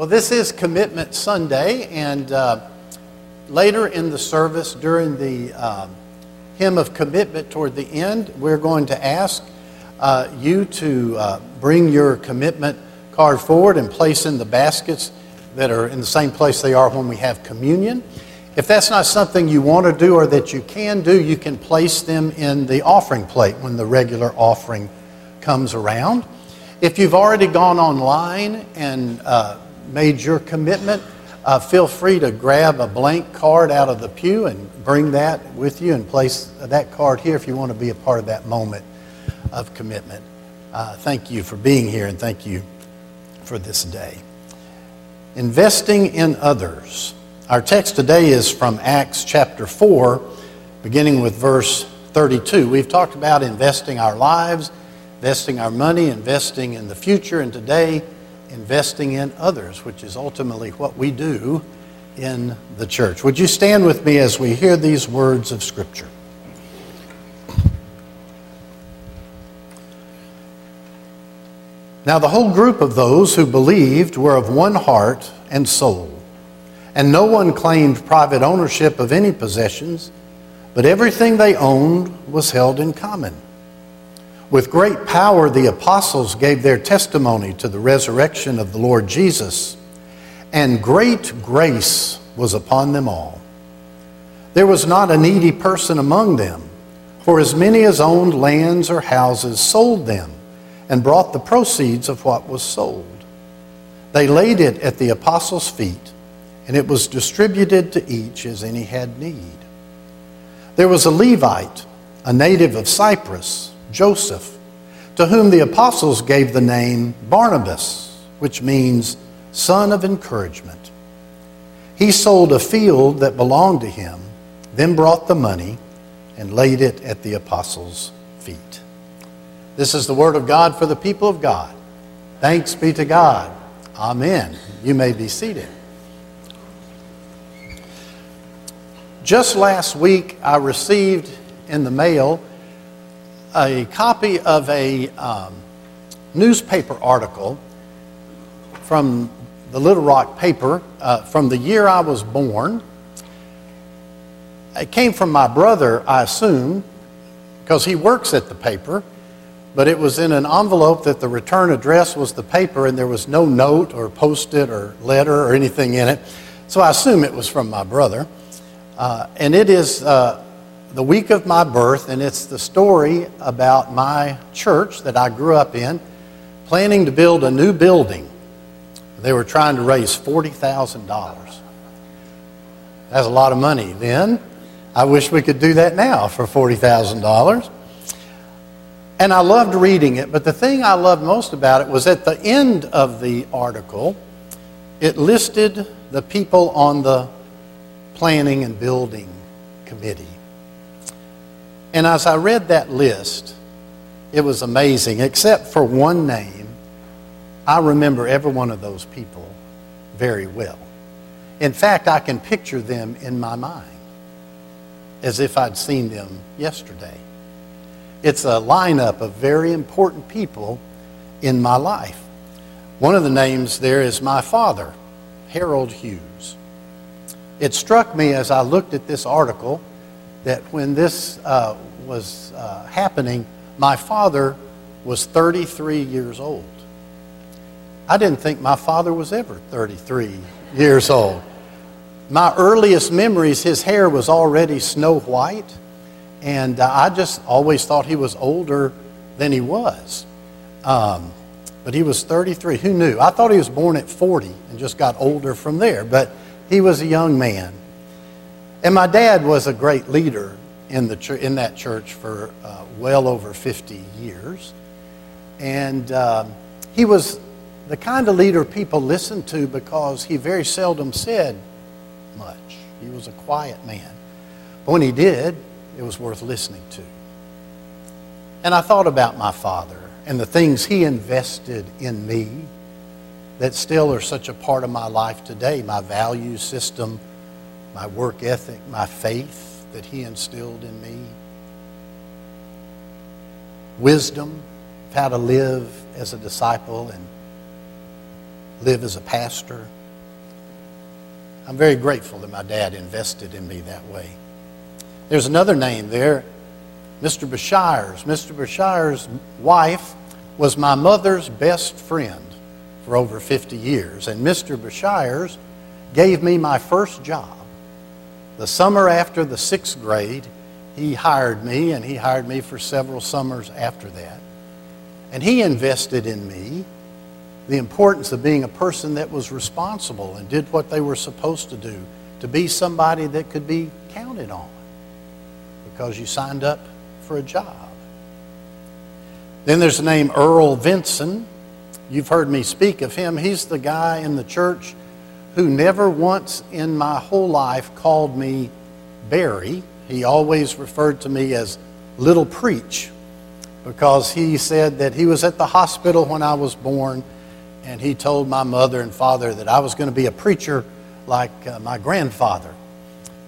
Well, this is Commitment Sunday, and uh, later in the service, during the um, hymn of commitment toward the end, we're going to ask uh, you to uh, bring your commitment card forward and place in the baskets that are in the same place they are when we have communion. If that's not something you want to do or that you can do, you can place them in the offering plate when the regular offering comes around. If you've already gone online and uh, made your commitment, uh, feel free to grab a blank card out of the pew and bring that with you and place that card here if you want to be a part of that moment of commitment. Uh, thank you for being here and thank you for this day. Investing in others. Our text today is from Acts chapter 4, beginning with verse 32. We've talked about investing our lives, investing our money, investing in the future, and today, investing in others, which is ultimately what we do in the church. Would you stand with me as we hear these words of Scripture? Now, the whole group of those who believed were of one heart and soul, and no one claimed private ownership of any possessions, but everything they owned was held in common. With great power, the apostles gave their testimony to the resurrection of the Lord Jesus, and great grace was upon them all. There was not a needy person among them, for as many as owned lands or houses sold them and brought the proceeds of what was sold. They laid it at the apostles' feet, and it was distributed to each as any had need. There was a Levite, a native of Cyprus Joseph, to whom the apostles gave the name Barnabas, which means son of encouragement. He sold a field that belonged to him, then brought the money and laid it at the apostles' feet. This is the word of God for the people of God. Thanks be to God. Amen. You may be seated. Just last week, I received in the mail a copy of a um, newspaper article from the Little Rock paper uh, from the year I was born. It came from my brother, I assume, because he works at the paper, but it was in an envelope that the return address was the paper and there was no note or post it or letter or anything in it. So I assume it was from my brother. Uh, and it is uh, the week of my birth, and it's the story about my church that I grew up in, planning to build a new building. They were trying to raise $40,000. That's a lot of money then. I wish we could do that now for $40,000. And I loved reading it, but the thing I loved most about it was at the end of the article, it listed the people on the planning and building committee. And as I read that list, it was amazing, except for one name. I remember every one of those people very well. In fact, I can picture them in my mind as if I'd seen them yesterday. It's a lineup of very important people in my life. One of the names there is my father, Harold Hughes. It struck me as I looked at this article that when this uh, was uh, happening, my father was 33 years old. I didn't think my father was ever 33 years old. My earliest memories, his hair was already snow white, and uh, I just always thought he was older than he was. Um, but he was 33. Who knew? I thought he was born at 40 and just got older from there, but he was a young man. And my dad was a great leader in, the in that church for uh, well over 50 years. And um, he was the kind of leader people listened to because he very seldom said much. He was a quiet man. But when he did, it was worth listening to. And I thought about my father and the things he invested in me that still are such a part of my life today my value system my work ethic, my faith that He instilled in me, wisdom, how to live as a disciple, and live as a pastor. I'm very grateful that my dad invested in me that way. There's another name there, Mr. Bashires. Mr. Bashire's wife was my mother's best friend for over 50 years, and Mr. Bashires gave me my first job. The summer after the sixth grade, he hired me, and he hired me for several summers after that. And he invested in me the importance of being a person that was responsible and did what they were supposed to do, to be somebody that could be counted on because you signed up for a job. Then there's the name Earl Vinson. You've heard me speak of him. He's the guy in the church who never once in my whole life called me Barry. He always referred to me as Little Preach because he said that he was at the hospital when I was born and he told my mother and father that I was going to be a preacher like uh, my grandfather.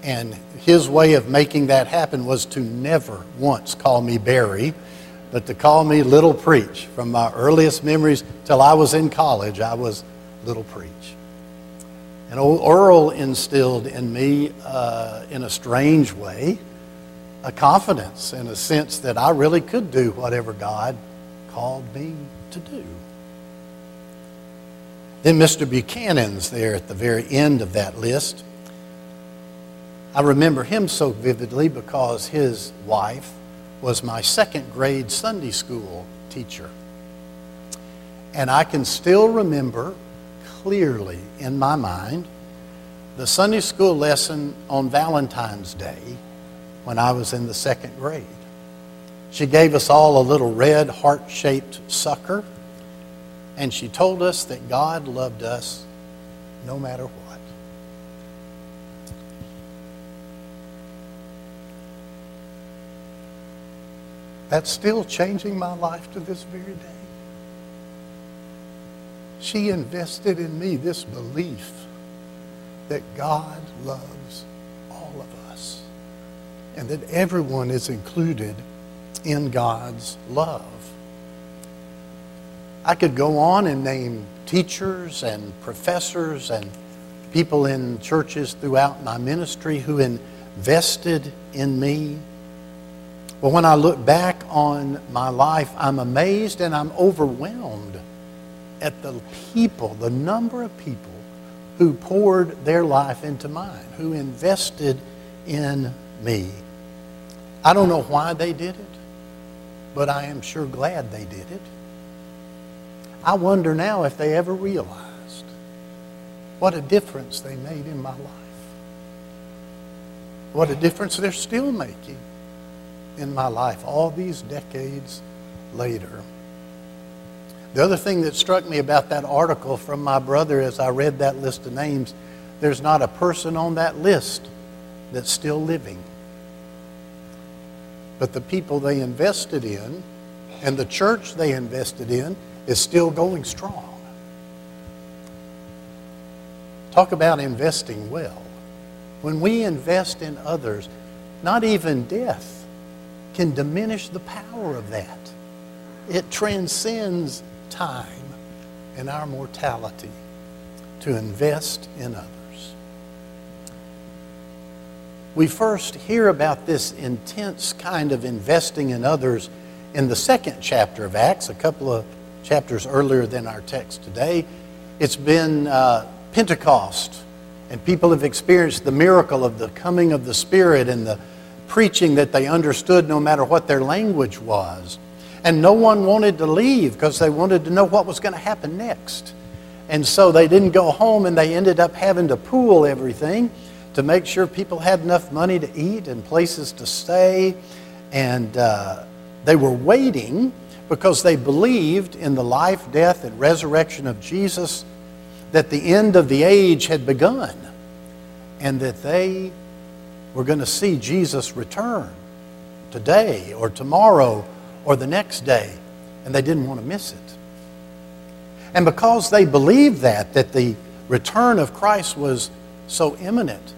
And his way of making that happen was to never once call me Barry, but to call me Little Preach. From my earliest memories till I was in college, I was Little Preach. And old Earl instilled in me, uh, in a strange way, a confidence in a sense that I really could do whatever God called me to do. Then Mr. Buchanan's there at the very end of that list. I remember him so vividly because his wife was my second grade Sunday school teacher. And I can still remember clearly in my mind the Sunday school lesson on Valentine's Day when I was in the second grade. She gave us all a little red heart shaped sucker and she told us that God loved us no matter what. That's still changing my life to this very day. She invested in me this belief that God loves all of us and that everyone is included in God's love. I could go on and name teachers and professors and people in churches throughout my ministry who invested in me. But when I look back on my life, I'm amazed and I'm overwhelmed at the people, the number of people who poured their life into mine, who invested in me. I don't know why they did it, but I am sure glad they did it. I wonder now if they ever realized what a difference they made in my life. What a difference they're still making in my life all these decades later. The other thing that struck me about that article from my brother as I read that list of names, there's not a person on that list that's still living. But the people they invested in and the church they invested in is still going strong. Talk about investing well. When we invest in others, not even death can diminish the power of that. It transcends time and our mortality to invest in others. We first hear about this intense kind of investing in others in the second chapter of Acts, a couple of chapters earlier than our text today. It's been uh, Pentecost, and people have experienced the miracle of the coming of the Spirit and the preaching that they understood no matter what their language was. And no one wanted to leave because they wanted to know what was going to happen next. And so they didn't go home and they ended up having to pool everything to make sure people had enough money to eat and places to stay. And uh, they were waiting because they believed in the life, death, and resurrection of Jesus, that the end of the age had begun, and that they were going to see Jesus return today or tomorrow or the next day, and they didn't want to miss it. And because they believed that, that the return of Christ was so imminent,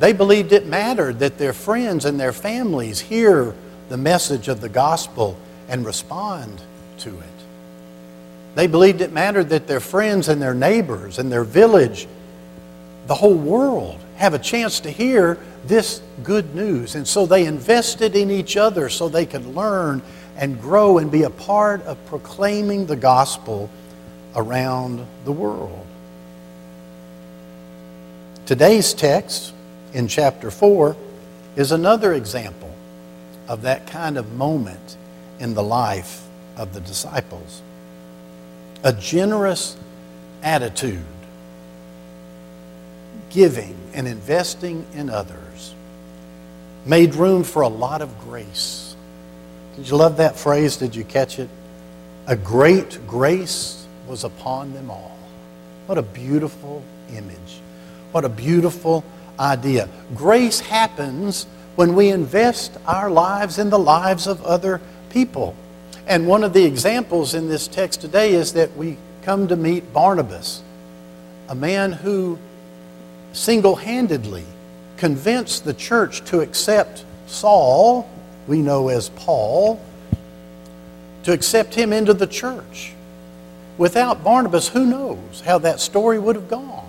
they believed it mattered that their friends and their families hear the message of the gospel and respond to it. They believed it mattered that their friends and their neighbors and their village, the whole world, have a chance to hear this good news. And so they invested in each other so they could learn and grow and be a part of proclaiming the gospel around the world. Today's text in chapter 4 is another example of that kind of moment in the life of the disciples. A generous attitude, giving and investing in others, made room for a lot of grace. Did you love that phrase? Did you catch it? A great grace was upon them all. What a beautiful image. What a beautiful idea. Grace happens when we invest our lives in the lives of other people. And one of the examples in this text today is that we come to meet Barnabas, a man who single handedly convinced the church to accept Saul, we know as Paul, to accept him into the church. Without Barnabas, who knows how that story would have gone?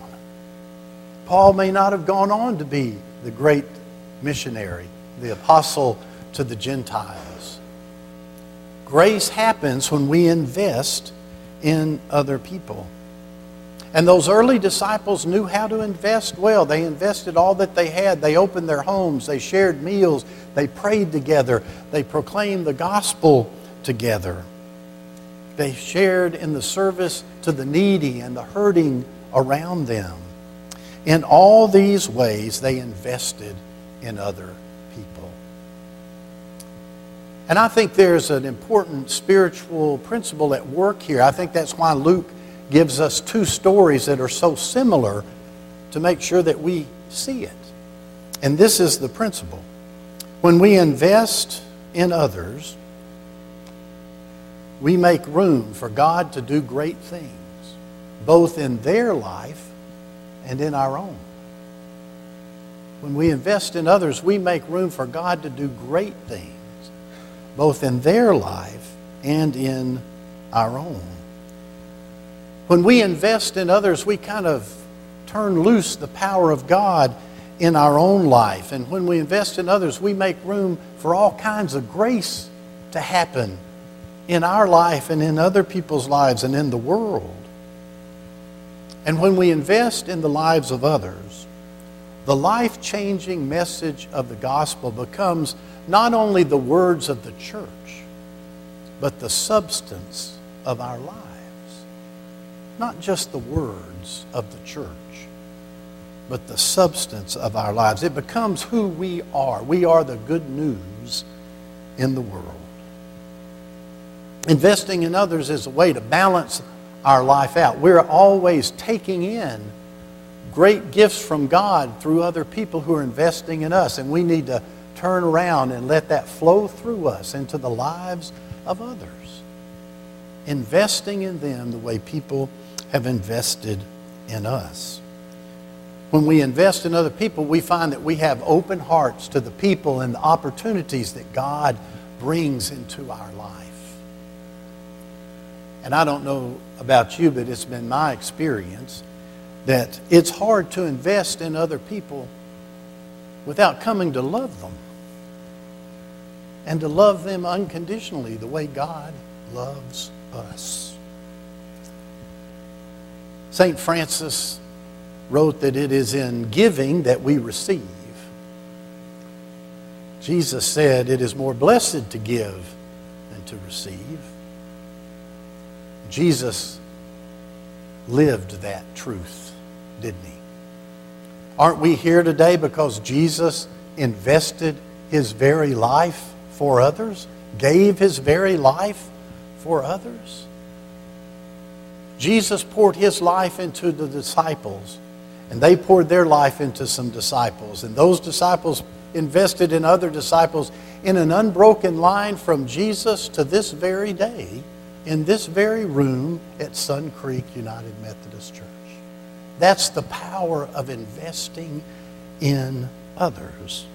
Paul may not have gone on to be the great missionary, the apostle to the Gentiles. Grace happens when we invest in other people. And those early disciples knew how to invest well. They invested all that they had. They opened their homes. They shared meals. They prayed together. They proclaimed the gospel together. They shared in the service to the needy and the hurting around them. In all these ways, they invested in other people. And I think there's an important spiritual principle at work here. I think that's why Luke gives us two stories that are so similar to make sure that we see it. And this is the principle. When we invest in others, we make room for God to do great things, both in their life and in our own. When we invest in others, we make room for God to do great things, both in their life and in our own. When we invest in others, we kind of turn loose the power of God in our own life. And when we invest in others, we make room for all kinds of grace to happen in our life and in other people's lives and in the world. And when we invest in the lives of others, the life changing message of the gospel becomes not only the words of the church, but the substance of our lives. Not just the words of the church, but the substance of our lives. It becomes who we are. We are the good news in the world. Investing in others is a way to balance our life out. We're always taking in great gifts from God through other people who are investing in us, and we need to turn around and let that flow through us into the lives of others. Investing in them the way people have invested in us. When we invest in other people, we find that we have open hearts to the people and the opportunities that God brings into our life. And I don't know about you, but it's been my experience that it's hard to invest in other people without coming to love them and to love them unconditionally the way God loves us. St. Francis wrote that it is in giving that we receive. Jesus said it is more blessed to give than to receive. Jesus lived that truth, didn't he? Aren't we here today because Jesus invested his very life for others, gave his very life for others? Jesus poured his life into the disciples, and they poured their life into some disciples, and those disciples invested in other disciples in an unbroken line from Jesus to this very day in this very room at Sun Creek United Methodist Church. That's the power of investing in others.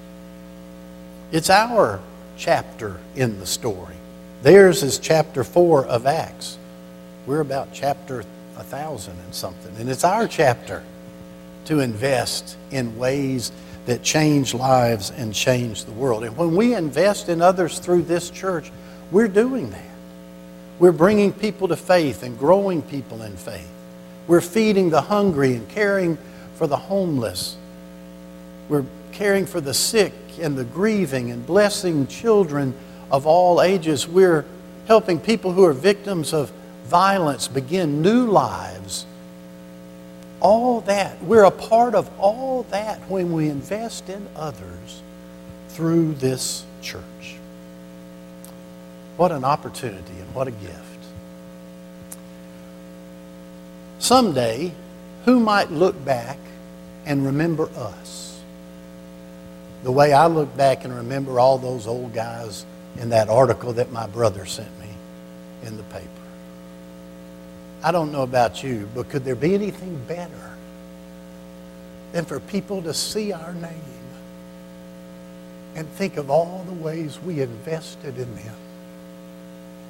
It's our chapter in the story. Theirs is chapter 4 of Acts. We're about chapter 1,000 and something, and it's our chapter to invest in ways that change lives and change the world. And when we invest in others through this church, we're doing that. We're bringing people to faith and growing people in faith. We're feeding the hungry and caring for the homeless. We're caring for the sick and the grieving and blessing children of all ages. We're helping people who are victims of violence begin new lives all that, we're a part of all that when we invest in others through this church. What an opportunity and what a gift. Someday, who might look back and remember us? The way I look back and remember all those old guys in that article that my brother sent me in the paper. I don't know about you, but could there be anything better than for people to see our name and think of all the ways we invested in them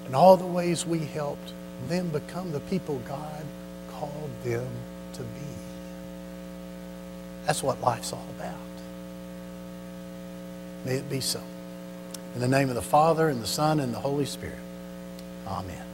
and all the ways we helped them become the people God called them to be? That's what life's all about. May it be so. In the name of the Father, and the Son, and the Holy Spirit. Amen.